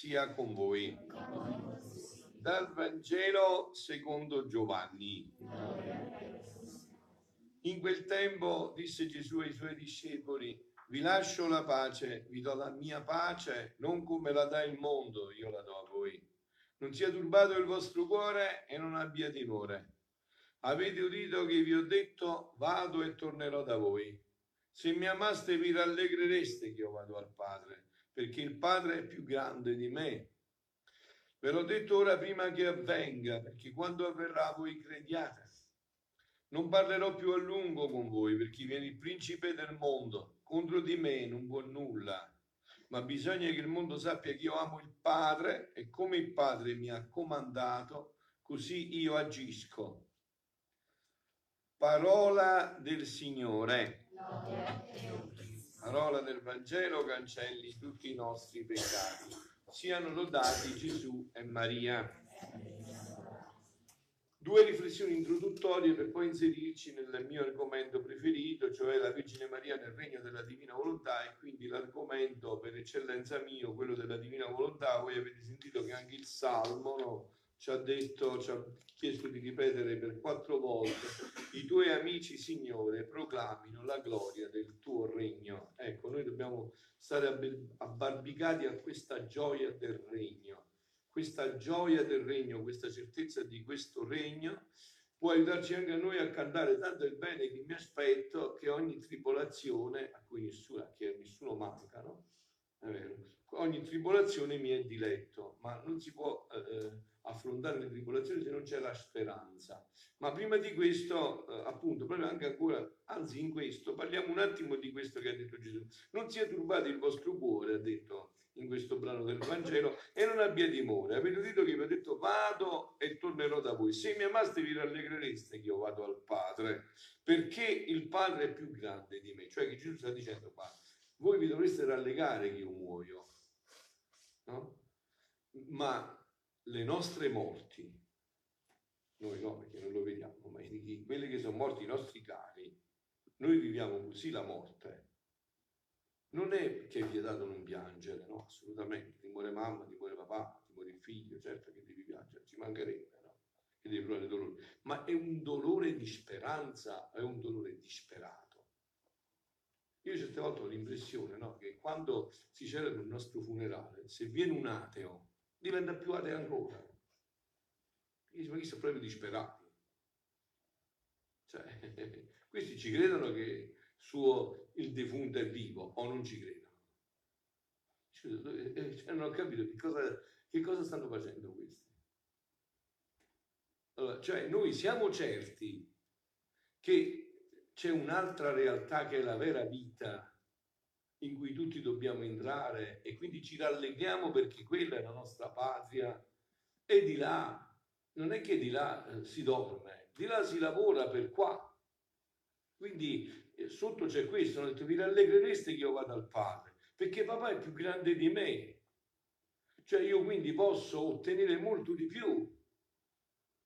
sia con voi. Dal Vangelo secondo Giovanni. In quel tempo disse Gesù ai suoi discepoli, vi lascio la pace, vi do la mia pace, non come la dà il mondo, io la do a voi. Non sia turbato il vostro cuore e non abbia timore. Avete udito che vi ho detto, vado e tornerò da voi. Se mi amaste vi rallegrereste che io vado al Padre, perché il Padre è più grande di me. Ve l'ho detto ora prima che avvenga, perché quando avverrà voi crediate. Non parlerò più a lungo con voi, perché viene il principe del mondo. Contro di me non può nulla, ma bisogna che il mondo sappia che io amo il Padre e come il Padre mi ha comandato, così io agisco. Parola del Signore. Parola del Vangelo cancelli tutti i nostri peccati. Siano lodati Gesù e Maria. Due riflessioni introduttorie per poi inserirci nel mio argomento preferito, cioè la Vergine Maria nel regno della divina volontà e quindi l'argomento per eccellenza mio, quello della divina volontà. Voi avete sentito che anche il Salmo no, ci ha detto, ci ha chiesto di ripetere per quattro volte, i tuoi amici Signore proclamino la gloria del tuo regno. Ecco, noi dobbiamo stare abbarbicati a questa gioia del regno questa gioia del regno, questa certezza di questo regno, può aiutarci anche a noi a cantare tanto il bene che mi aspetto che ogni tribolazione, a cui nessuno, che nessuno manca, no? ogni tribolazione mi è diletto, ma non si può eh, eh, affrontare le tribolazioni se non c'è la speranza. Ma prima di questo, eh, appunto, proprio anche ancora, anzi in questo, parliamo un attimo di questo che ha detto Gesù. Non sia turbato il vostro cuore, ha detto in questo brano del Vangelo e non abbia timore. Avete udito che vi ho detto vado e tornerò da voi. Se mi amaste vi rallegrereste che io vado al Padre, perché il Padre è più grande di me. Cioè che Gesù sta dicendo qua, voi vi dovreste rallegrare che io muoio, no? Ma le nostre morti, noi no perché non lo vediamo, ma quelli che sono morti, i nostri cari, noi viviamo così la morte non è che è dato non piangere, no, assolutamente. Ti muore mamma, ti muore papà, ti muore il figlio, certo che devi piangere, ci mancherebbe, no? Che devi provare dolore. Ma è un dolore di speranza, è un dolore disperato. Io certe volte ho l'impressione no, che quando si celebra il nostro funerale, se viene un ateo, diventa più ateo ancora. Dice, ma chi sono proprio disperati? Cioè, questi ci credono che suo il defunto è vivo o non ci credono. Cioè, eh, cioè, non ho capito che cosa, che cosa stanno facendo questi. Allora, cioè noi siamo certi che c'è un'altra realtà che è la vera vita in cui tutti dobbiamo entrare e quindi ci rallegriamo perché quella è la nostra patria e di là, non è che di là eh, si dorme, di là si lavora per qua. Quindi sotto c'è questo, hanno detto vi rallegrereste che io vado al Padre, perché papà è più grande di me. Cioè io quindi posso ottenere molto di più.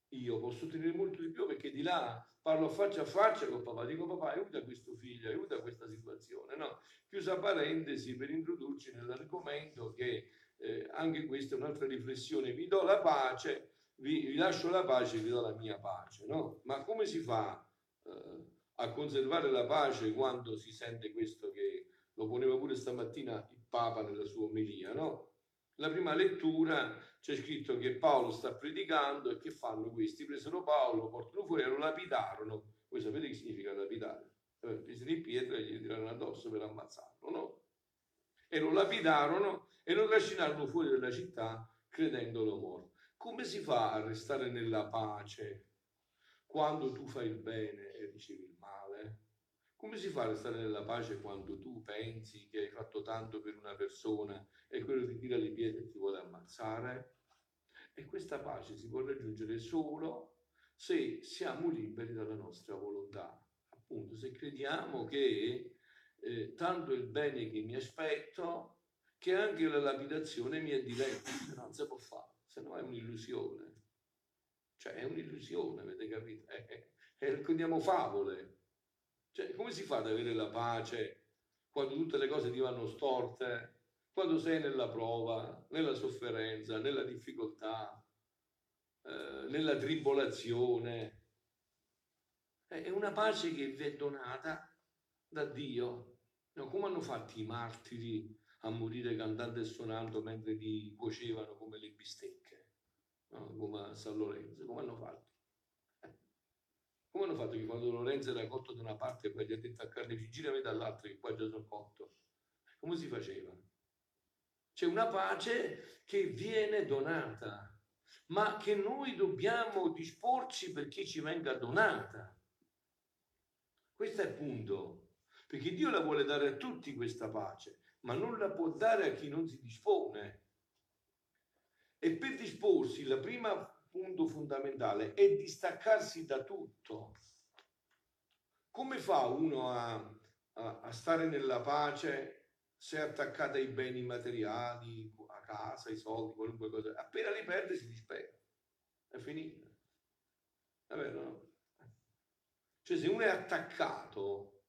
Io posso ottenere molto di più perché di là parlo faccia a faccia con papà, dico papà aiuta questo figlio, aiuta questa situazione. No? Chiusa parentesi per introdurci nell'argomento che eh, anche questa è un'altra riflessione. Vi do la pace, vi, vi, lascio la pace, vi do la mia pace. No? Ma come si fa? Eh, a conservare la pace quando si sente questo che lo poneva pure stamattina il Papa nella sua omelia, no? La prima lettura c'è scritto che Paolo sta predicando e che fanno questi? Presero Paolo, lo portano fuori e lo lapidarono. Voi sapete che significa lapidare? Eh, presero in pietra e gli tirarono addosso per ammazzarlo, no? E lo lapidarono e lo trascinarono fuori dalla città credendolo morto. Come si fa a restare nella pace quando tu fai il bene e ricevi il come si fa a restare nella pace quando tu pensi che hai fatto tanto per una persona e quello ti tira le pietre e ti vuole ammazzare? E questa pace si può raggiungere solo se siamo liberi dalla nostra volontà. Appunto, se crediamo che eh, tanto il bene che mi aspetto, che anche la lapidazione mi è diletta, se non si può fare, se no è un'illusione. Cioè è un'illusione, avete capito? Eh, eh, eh raccontiamo favole. Cioè, come si fa ad avere la pace quando tutte le cose ti vanno storte quando sei nella prova, nella sofferenza, nella difficoltà, eh, nella tribolazione. È una pace che vi è donata da Dio. No, come hanno fatto i martiri a morire cantando e suonando mentre li cuocevano come le bistecche, no? come a San Lorenzo? Come hanno fatto? Come hanno fatto che quando Lorenzo era cotto da una parte e poi gli ha detto a carnefici girami dall'altra che qua già sono cotto? Come si faceva? C'è una pace che viene donata, ma che noi dobbiamo disporci perché ci venga donata. Questo è il punto, perché Dio la vuole dare a tutti questa pace, ma non la può dare a chi non si dispone. E per disporsi, il primo punto fondamentale è distaccarsi da tutto. Come fa uno a, a, a stare nella pace se è attaccata ai beni materiali, a casa, ai soldi, qualunque cosa, appena li perde si dispera. È finita. È vero, no? Cioè se uno è attaccato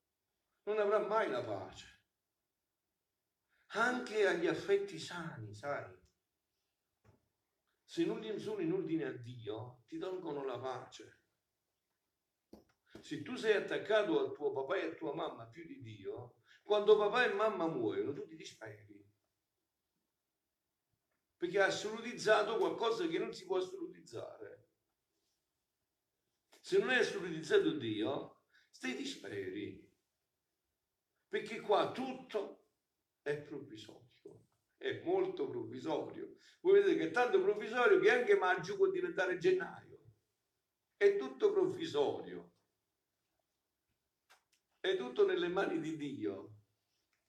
non avrà mai la pace. Anche agli affetti sani, sai? Se non sono in ordine a Dio, ti tolgono la pace. Se tu sei attaccato a tuo papà e a tua mamma più di Dio, quando papà e mamma muoiono, tu ti disperi. Perché ha assolutizzato qualcosa che non si può assolutizzare. Se non hai assolutizzato Dio, stai disperi. Perché qua tutto è provvisorio. È molto provvisorio. Voi vedete che è tanto provvisorio che anche maggio può diventare gennaio. È tutto provvisorio. È tutto nelle mani di Dio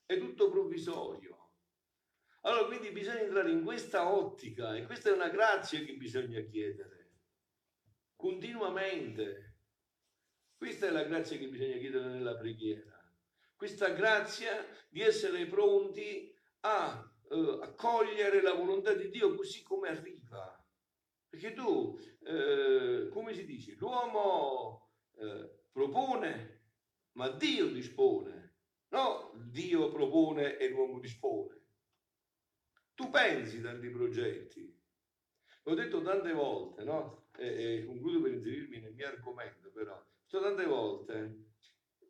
è tutto provvisorio. Allora quindi bisogna entrare in questa ottica e questa è una grazia che bisogna chiedere continuamente. Questa è la grazia che bisogna chiedere nella preghiera. Questa grazia di essere pronti a eh, accogliere la volontà di Dio così come arriva. Perché tu, eh, come si dice, l'uomo eh, propone, ma Dio dispone. No, Dio propone e l'uomo dispone. Tu pensi tanti progetti. L'ho detto tante volte, no? E, e concludo per inserirmi nel mio argomento, però. Sto tante volte.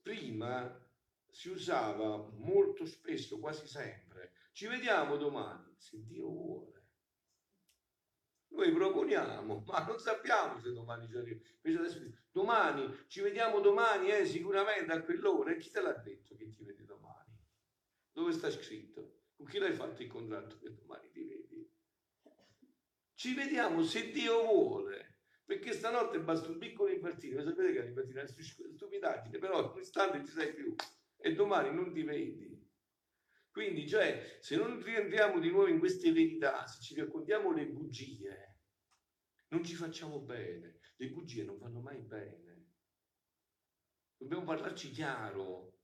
Prima si usava molto spesso, quasi sempre. Ci vediamo domani, se Dio vuole. Noi proponiamo, ma non sappiamo se domani ci arriva. Domani, ci vediamo domani, eh, sicuramente a quell'ora. E chi te l'ha detto che ti vedi domani? Dove sta scritto? Con chi l'hai fatto il contratto che domani ti vedi? Ci vediamo se Dio vuole. Perché stanotte basta un piccolo infartino, sapete che l'infartino è stupidaggine, però un istante ci sei più e domani non ti vedi. Quindi, cioè, se non rientriamo di nuovo in queste verità, se ci raccontiamo le bugie, non ci facciamo bene. Le bugie non fanno mai bene. Dobbiamo parlarci chiaro.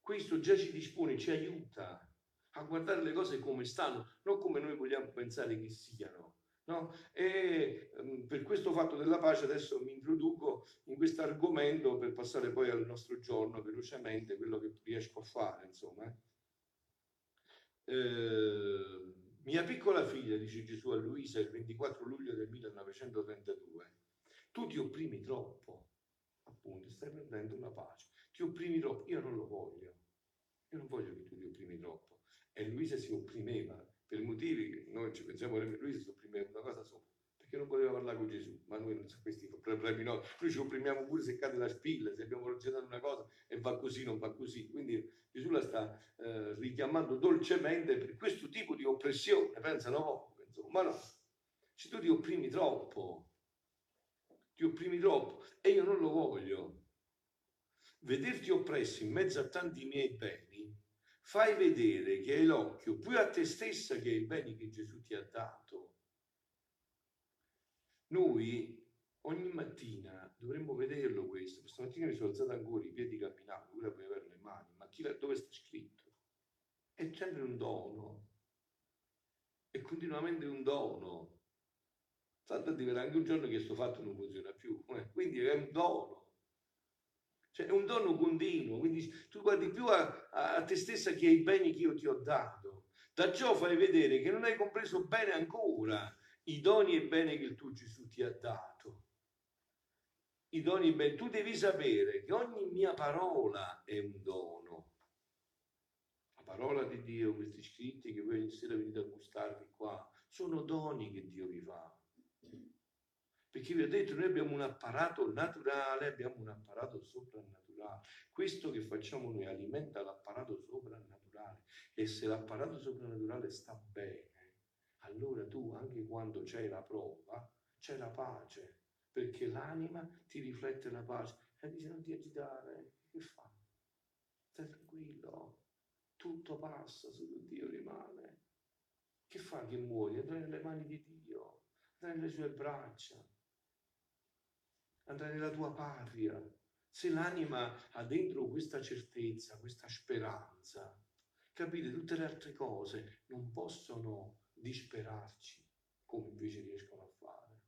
Questo già ci dispone, ci aiuta a guardare le cose come stanno, non come noi vogliamo pensare che siano. No? E um, per questo fatto della pace adesso mi introduco in questo argomento per passare poi al nostro giorno velocemente quello che riesco a fare, insomma. Eh. Eh, mia piccola figlia, dice Gesù a Luisa il 24 luglio del 1932, tu ti opprimi troppo, appunto, stai perdendo una pace, ti opprimi troppo, io non lo voglio, io non voglio che tu ti opprimi troppo. E Luisa si opprimeva per motivi che noi ci pensiamo Luisa si opprimeva una cosa sopra, perché non poteva parlare con Gesù, ma noi non so questi problemi no, noi ci opprimiamo pure se cade la spilla, se abbiamo progettato una cosa e va così, non va così, quindi Gesù la sta eh, richiamando dolcemente per questo tipo di oppressione, pensano poco, insomma, ma no, se tu ti opprimi troppo, ti opprimi troppo e io non lo voglio. Vederti oppresso in mezzo a tanti miei beni, fai vedere che hai l'occhio più a te stessa che ai beni che Gesù ti ha dato. Noi ogni mattina dovremmo vederlo questo. Questa mattina mi sono alzato ancora, i piedi camminavano, ora puoi avere le mani, ma chi, dove sta scritto? È sempre un dono. È continuamente un dono. Tanto arriverà anche un giorno che questo fatto non funziona più. Eh, quindi è un dono. Cioè è un dono continuo. Quindi tu guardi più a, a, a te stessa che ai beni che io ti ho dato. Da ciò fai vedere che non hai compreso bene ancora i doni e bene che il tuo Gesù ti ha dato. I doni e bene. Tu devi sapere che ogni mia parola è un dono. La parola di Dio, questi scritti che voi ogni sera venite a gustarvi qua, sono doni che Dio vi fa. Perché vi ho detto, noi abbiamo un apparato naturale, abbiamo un apparato soprannaturale. Questo che facciamo noi alimenta l'apparato soprannaturale. E se l'apparato soprannaturale sta bene, allora tu, anche quando c'è la prova, c'è la pace. Perché l'anima ti riflette la pace. E dice non ti agitare, che fa? Stai tranquillo, tutto passa, solo Dio rimane. Che fa che muori? Andrai nelle mani di Dio, andrai nelle sue braccia andrai nella tua patria. Se l'anima ha dentro questa certezza, questa speranza, capite, tutte le altre cose non possono disperarci come invece riescono a fare.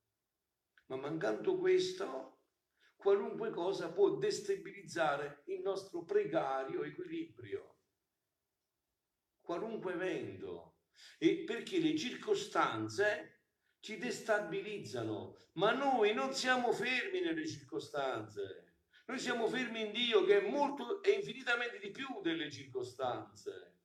Ma mancando questo, qualunque cosa può destabilizzare il nostro precario equilibrio. Qualunque evento. E perché le circostanze ci destabilizzano, ma noi non siamo fermi nelle circostanze. Noi siamo fermi in Dio che è molto e infinitamente di più delle circostanze.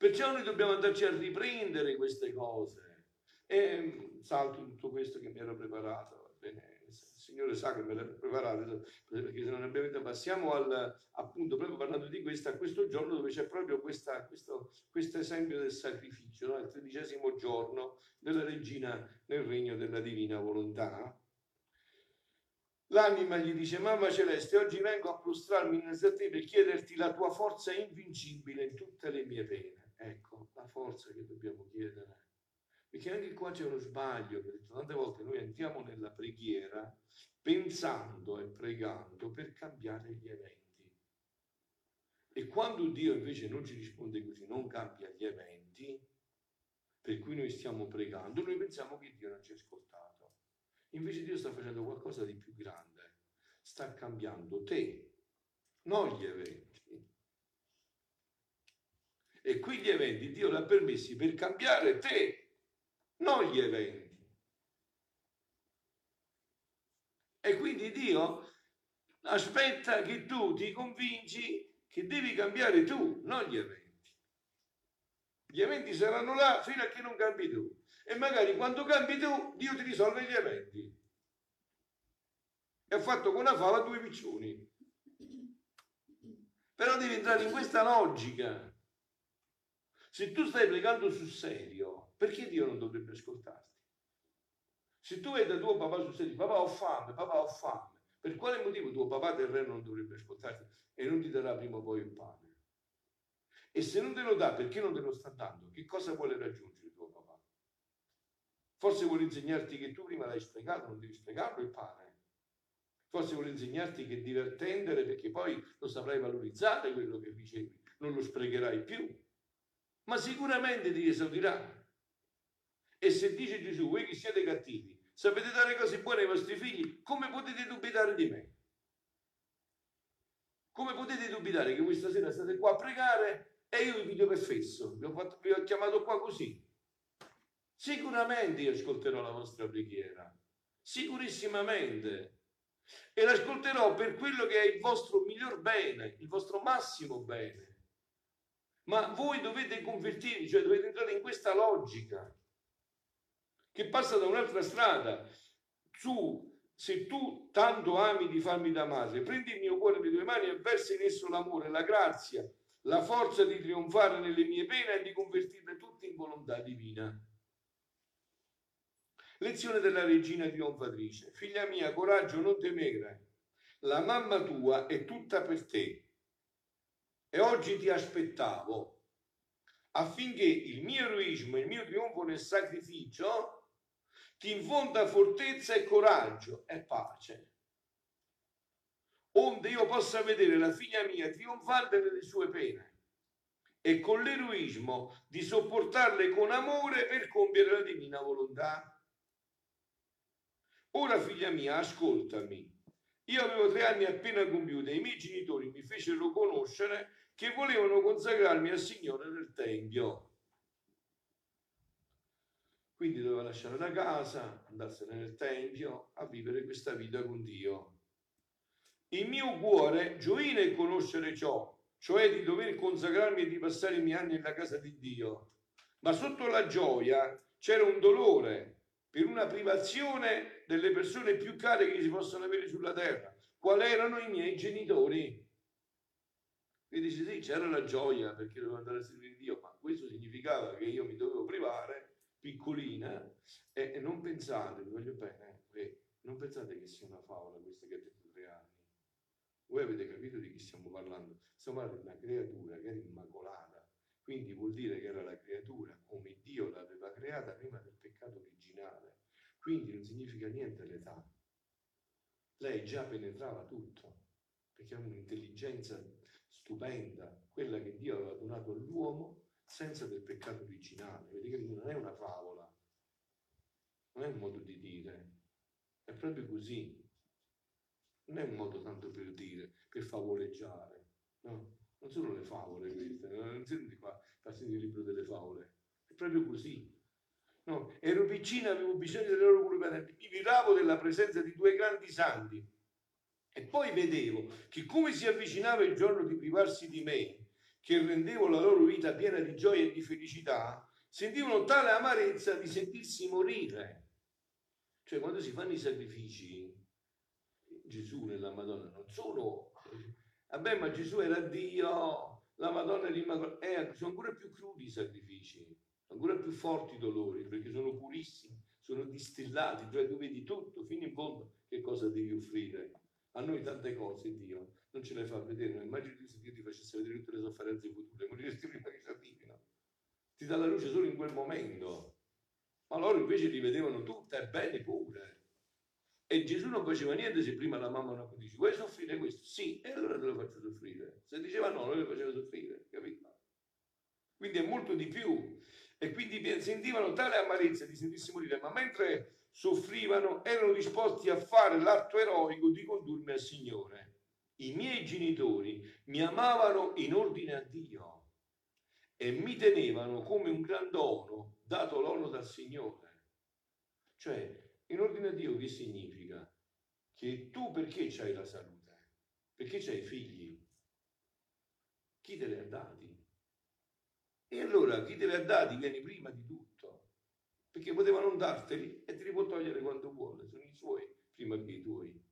Perciò noi dobbiamo andarci a riprendere queste cose. E salto tutto questo che mi ero preparato. Bene, Signore sa che me l'ha preparato, perché se non abbiamo detto, passiamo al, appunto, proprio parlando di questo, a questo giorno dove c'è proprio questa, questo, questo, esempio del sacrificio, no? il tredicesimo giorno della regina nel regno della divina volontà. L'anima gli dice, mamma celeste, oggi vengo a prostrarmi innanzi a te per chiederti la tua forza invincibile in tutte le mie pene. Ecco, la forza che dobbiamo chiedere perché anche qua c'è uno sbaglio, perché tante volte noi entriamo nella preghiera pensando e pregando per cambiare gli eventi. E quando Dio invece non ci risponde così, non cambia gli eventi per cui noi stiamo pregando, noi pensiamo che Dio non ci ha ascoltato. Invece Dio sta facendo qualcosa di più grande, sta cambiando te, non gli eventi. E quegli eventi Dio l'ha permessi per cambiare te non gli eventi. E quindi Dio aspetta che tu ti convinci che devi cambiare tu, non gli eventi. Gli eventi saranno là fino a che non cambi tu. E magari quando cambi tu, Dio ti risolve gli eventi. E ha fatto con una fava due piccioni. Però devi entrare in questa logica. Se tu stai pregando sul serio, perché Dio non dovrebbe ascoltarti? Se tu vai tuo papà sul serio, papà ho fame, papà ho fame, per quale motivo tuo papà terreno non dovrebbe ascoltarti e non ti darà prima o poi il pane? E se non te lo dà, perché non te lo sta dando? Che cosa vuole raggiungere tuo papà? Forse vuole insegnarti che tu prima l'hai sprecato, non devi sprecarlo il pane. Forse vuole insegnarti che devi attendere perché poi lo saprai valorizzare quello che ricevi, non lo sprecherai più. Ma sicuramente ti esaudirà e se dice Gesù, voi che siete cattivi, sapete dare cose buone ai vostri figli, come potete dubitare di me? Come potete dubitare che questa sera state qua a pregare e io vi piglio per fesso? Vi ho, fatto, vi ho chiamato qua così. Sicuramente io ascolterò la vostra preghiera, sicurissimamente. E l'ascolterò per quello che è il vostro miglior bene, il vostro massimo bene. Ma voi dovete convertirvi, cioè dovete entrare in questa logica che passa da un'altra strada. Su, se tu tanto ami di farmi da madre, prendi il mio cuore nelle tue mani e versa in esso l'amore, la grazia, la forza di trionfare nelle mie pene e di convertirle tutte in volontà divina. Lezione della regina trionfatrice. Figlia mia, coraggio, non temere. La mamma tua è tutta per te. E oggi ti aspettavo affinché il mio eroismo, il mio trionfo nel sacrificio ti infonda fortezza e coraggio e pace. Onde io possa vedere la figlia mia trionfante nelle sue pene e con l'eroismo di sopportarle con amore per compiere la divina volontà. Ora, figlia mia, ascoltami. Io avevo tre anni appena compiuti e i miei genitori mi fecero conoscere che volevano consacrarmi al Signore del Tempio. Quindi doveva lasciare la casa, andarsene nel Tempio a vivere questa vita con Dio. Il mio cuore gioì nel conoscere ciò, cioè di dover consacrarmi e di passare i miei anni nella casa di Dio. Ma sotto la gioia c'era un dolore per una privazione delle persone più care che si possono avere sulla terra. Quali erano i miei genitori? E dice sì, c'era la gioia perché dovevo andare a servire Dio, ma questo significava che io mi dovevo privare, piccolina, e, e non pensate, vi voglio bene, eh, non pensate che sia una favola questa che ha detto tre anni. Voi avete capito di chi stiamo parlando? Stiamo parlando di una creatura che era immacolata, quindi vuol dire che era la creatura come Dio l'aveva creata prima del peccato originale. Quindi non significa niente l'età. Lei già penetrava tutto, perché ha un'intelligenza stupenda, quella che Dio aveva donato all'uomo senza del peccato originale. Vedete che non è una favola, non è un modo di dire, è proprio così. Non è un modo tanto per dire, per favoleggiare, no? Non sono le favole queste, non senti qua, farsi il libro delle favole, è proprio così. No, ero piccina, avevo bisogno delle loro cure mi viravo della presenza di due grandi santi e poi vedevo che come si avvicinava il giorno di privarsi di me, che rendevo la loro vita piena di gioia e di felicità, sentivano tale amarezza di sentirsi morire. Cioè quando si fanno i sacrifici, Gesù nella Madonna non sono, vabbè ma Gesù era Dio, la Madonna è l'Immacolata, eh, sono ancora più crudi i sacrifici, ancora più forti i dolori, perché sono purissimi, sono distillati, cioè tu vedi tutto, fino in fondo che cosa devi offrire. A noi tante cose Dio non ce le fa vedere, immagini se Dio ti facesse vedere tutte le sofferenze future, moriresti prima che ci arrivino. Ti dà la luce solo in quel momento, ma loro invece li vedevano tutte e bene pure. E Gesù non faceva niente se prima la mamma non dice vuoi soffrire questo? Sì, e allora te lo faccio soffrire. Se diceva no, non lo faceva soffrire, capito? Quindi è molto di più. E quindi sentivano tale amarezza di sentirsi morire, ma mentre soffrivano erano disposti a fare l'atto eroico di condurmi al Signore. I miei genitori mi amavano in ordine a Dio e mi tenevano come un gran dono dato loro dal Signore. Cioè, in ordine a Dio che significa? Che tu perché c'hai la salute? Perché c'hai figli? Chi te li ha dati? E allora chi te li ha dati viene prima di tutto, perché poteva non darteli e te li può togliere quando vuole, sono i suoi prima che i tuoi,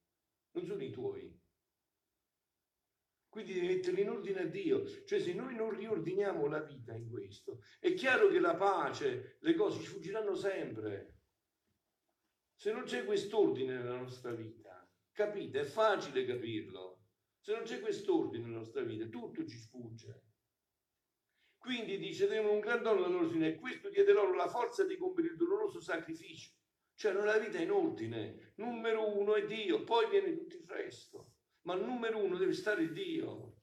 non sono i tuoi. Quindi devi metterli in ordine a Dio, cioè se noi non riordiniamo la vita in questo, è chiaro che la pace, le cose ci fuggiranno sempre. Se non c'è quest'ordine nella nostra vita, capite? È facile capirlo. Se non c'è quest'ordine nella nostra vita, tutto ci sfugge. Quindi dice, tenevano un gran dono fine e questo diede loro la forza di compiere il doloroso sacrificio. Cioè non la vita in ordine. Numero uno è Dio, poi viene tutto il resto. Ma il numero uno deve stare Dio.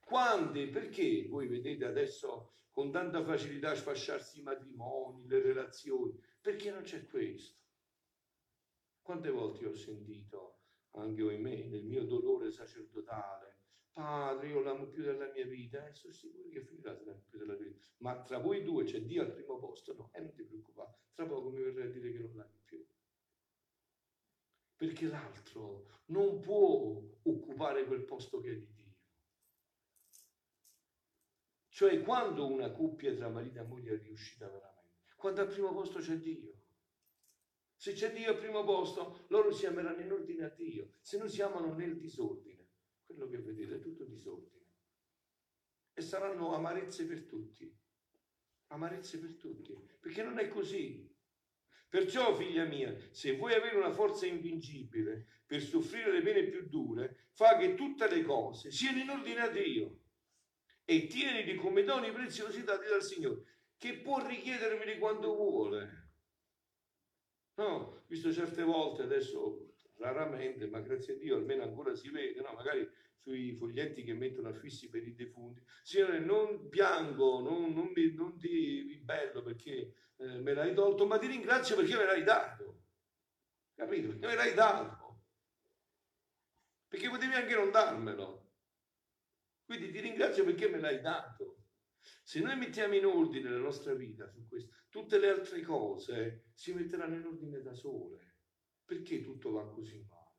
Quando? Perché voi vedete adesso con tanta facilità sfasciarsi i matrimoni, le relazioni? Perché non c'è questo. Quante volte ho sentito, anche me, nel mio dolore sacerdotale, Padre, io l'amo più della mia vita, e sono sicuro che finirà se l'amo più della vita. Ma tra voi due c'è Dio al primo posto? No, e non ti preoccupare, tra poco mi verrai a dire che non l'ami più. Perché l'altro non può occupare quel posto che è di Dio. Cioè quando una coppia tra marito e moglie è riuscita veramente? Quando al primo posto c'è Dio. Se c'è Dio al primo posto, loro si ameranno in ordine a Dio, se non si amano nel disordine. Quello che vedete è tutto disordine. E saranno amarezze per tutti. Amarezze per tutti. Perché non è così. Perciò, figlia mia, se vuoi avere una forza invincibile per soffrire le pene più dure, fa che tutte le cose siano in ordine a Dio e tienili come doni preziosi dati dal Signore, che può richiedermi quando vuole. No, visto certe volte adesso raramente, ma grazie a Dio almeno ancora si vede, no? magari sui foglietti che mettono affissi per i defunti, Signore non piango, non, non, mi, non ti ribello perché eh, me l'hai tolto, ma ti ringrazio perché me l'hai dato, capito? Perché me l'hai dato, perché potevi anche non darmelo, Quindi ti ringrazio perché me l'hai dato. Se noi mettiamo in ordine la nostra vita su questo, tutte le altre cose si metteranno in ordine da sole. Perché tutto va così male?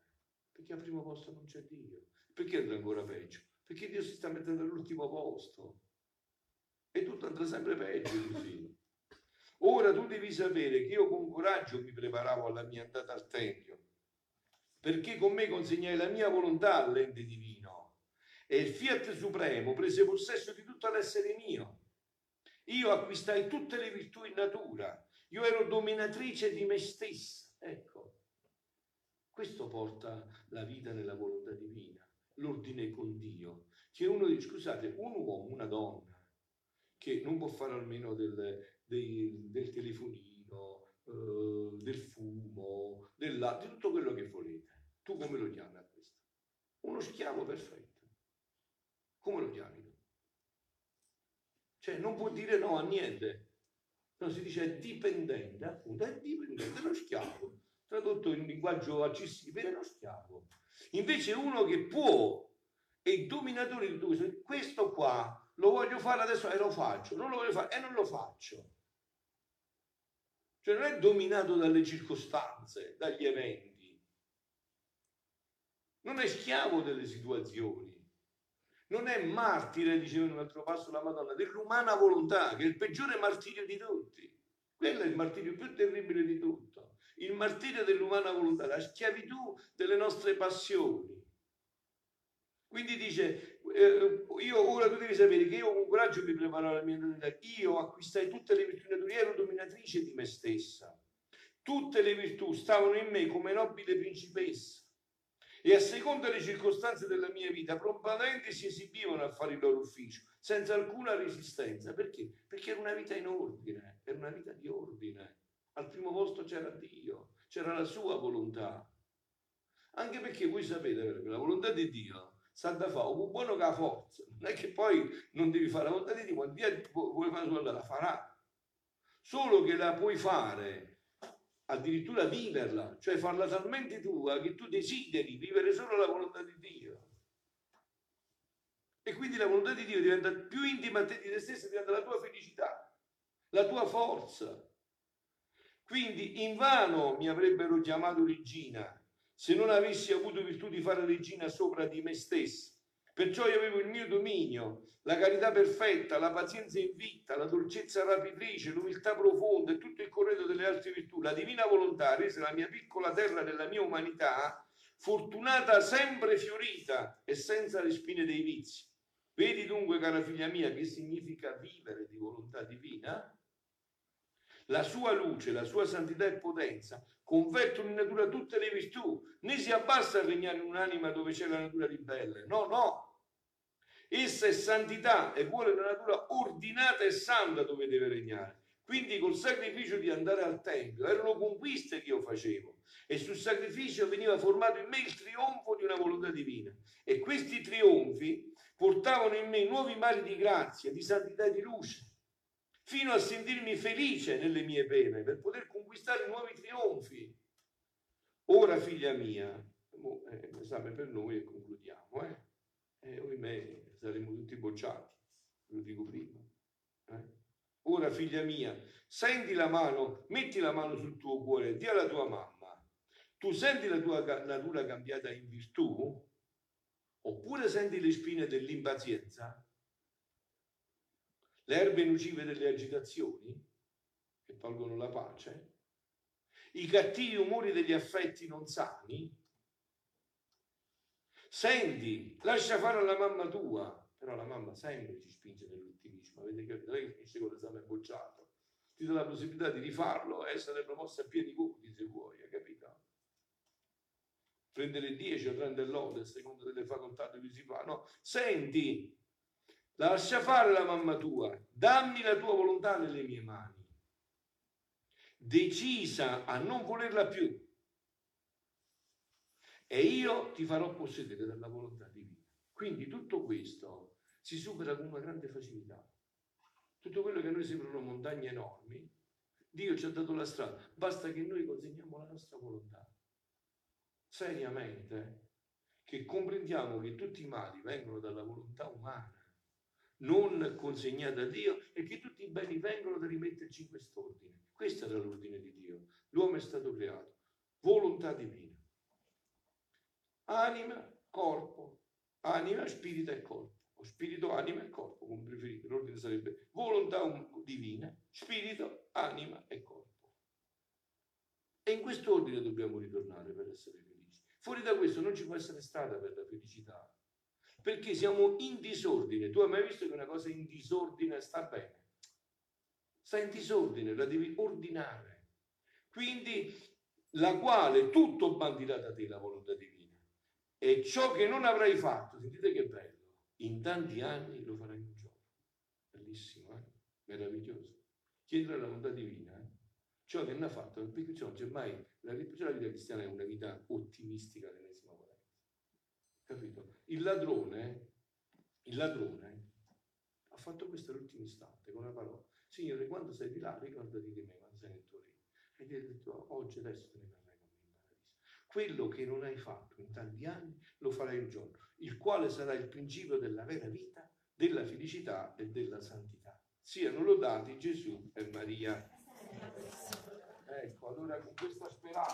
Perché al primo posto non c'è Dio. Perché andrà ancora peggio? Perché Dio si sta mettendo all'ultimo posto. E tutto andrà sempre peggio così. Ora tu devi sapere che io con coraggio mi preparavo alla mia andata al Tempio, perché con me consegnai la mia volontà all'ente divino e il Fiat Supremo prese possesso di tutto l'essere mio. Io acquistai tutte le virtù in natura, io ero dominatrice di me stessa. Ecco, questo porta la vita nella volontà divina, l'ordine con Dio. Che uno scusate, un uomo, una donna, che non può fare almeno del, dei, del telefonino, eh, del fumo, della, di tutto quello che volete. Tu come lo chiami a questo? Uno schiavo perfetto. Come lo chiami? Cioè non può dire no a niente. No, si dice dipendente, appunto, è dipendente, è uno schiavo. Tradotto in linguaggio accessibile, è uno schiavo. Invece uno che può, è il dominatore di tutto questo, questo qua lo voglio fare adesso e lo faccio, non lo voglio fare e non lo faccio. Cioè non è dominato dalle circostanze, dagli eventi. Non è schiavo delle situazioni. Non è martire, diceva in un altro passo la Madonna, dell'umana volontà, che è il peggiore martirio di tutti. Quello è il martirio più terribile di tutto. Il martirio dell'umana volontà, la schiavitù delle nostre passioni. Quindi dice, eh, io ora tu devi sapere che io con coraggio mi preparo la mia vita. Io acquistai tutte le virtù naturali, ero dominatrice di me stessa. Tutte le virtù stavano in me come nobile principessa e a seconda delle circostanze della mia vita prontamente si esibivano a fare il loro ufficio senza alcuna resistenza. Perché? Perché era una vita in ordine, era una vita di ordine. Al primo posto c'era Dio, c'era la sua volontà. Anche perché voi sapete che la volontà di Dio sta da fare un buono che ha forza. Non è che poi non devi fare la volontà di Dio, quando Dio vuole fare la la farà. Solo che la puoi fare, addirittura viverla, cioè farla talmente tua che tu desideri vivere solo la volontà di Dio. E quindi la volontà di Dio diventa più intima a te di te stesso, diventa la tua felicità, la tua forza. Quindi in vano mi avrebbero chiamato regina se non avessi avuto virtù di fare regina sopra di me stesso. Perciò io avevo il mio dominio, la carità perfetta, la pazienza invitta, la dolcezza rapitrice, l'umiltà profonda e tutto il corredo delle altre virtù. La divina volontà rese la mia piccola terra della mia umanità fortunata, sempre fiorita e senza le spine dei vizi. Vedi dunque, cara figlia mia, che significa vivere di volontà divina? La sua luce, la sua santità e potenza convertono in natura tutte le virtù, né si abbassa a regnare in un'anima dove c'è la natura ribelle. No, no. Essa è santità e vuole una natura ordinata e santa dove deve regnare. Quindi col sacrificio di andare al Tempio erano conquiste che io facevo e sul sacrificio veniva formato in me il trionfo di una volontà divina. E questi trionfi portavano in me nuovi mari di grazia, di santità e di luce fino a sentirmi felice nelle mie pene per poter conquistare nuovi trionfi. Ora, figlia mia, eh, l'esame per noi e concludiamo, eh? eh ohimè, saremo tutti bocciati, lo dico prima. Eh? Ora, figlia mia, senti la mano, metti la mano sul tuo cuore, e di alla tua mamma, tu senti la tua natura cambiata in virtù? Oppure senti le spine dell'impazienza? Le erbe nocive delle agitazioni che tolgono la pace, i cattivi umori degli affetti non sani. Senti, lascia fare alla mamma tua, però la mamma sempre ci spinge nell'ottimismo, avete capito? Lei finisce con l'esame bocciato, ti dà la possibilità di rifarlo e essere promossa a pieni voti se vuoi, hai capito? Prendere 10 o 30 lode a seconda delle facoltà cui si fa, no? Senti, Lascia fare la mamma tua, dammi la tua volontà nelle mie mani, decisa a non volerla più. E io ti farò possedere dalla volontà divina. Quindi tutto questo si supera con una grande facilità. Tutto quello che a noi sembrano montagne enormi, Dio ci ha dato la strada, basta che noi consegniamo la nostra volontà. Seriamente che comprendiamo che tutti i mali vengono dalla volontà umana, non consegnata a Dio, e che tutti i beni vengono da rimetterci in quest'ordine. Questo era l'ordine di Dio. L'uomo è stato creato. Volontà divina. Anima, corpo, anima, spirito e corpo. O spirito, anima e corpo, come preferite. L'ordine sarebbe volontà divina, spirito, anima e corpo. E in quest'ordine dobbiamo ritornare per essere felici. Fuori da questo non ci può essere strada per la felicità, perché siamo in disordine. Tu hai mai visto che una cosa in disordine sta bene? Sta in disordine, la devi ordinare. Quindi la quale tutto bandirà da te la volontà divina. E ciò che non avrai fatto, sentite che bello, in tanti anni lo farai un giorno. Bellissimo, eh? meraviglioso. Chiedere la volontà divina ciò che hanno fatto, perché non c'è mai, la, la vita cristiana è una vita ottimistica potenza. Capito? Il ladrone, il ladrone ha fatto questo all'ultimo istante con una parola. Signore, quando sei di là, ricordati di me quando sei nel tuo regno. E ti ha detto, oggi adesso te ne verrai con me in paradiso. Quello che non hai fatto in tanti anni, lo farai un giorno, il quale sarà il principio della vera vita, della felicità e della santità. Siano lodati Gesù e Maria. Ecco, allora con questa speranza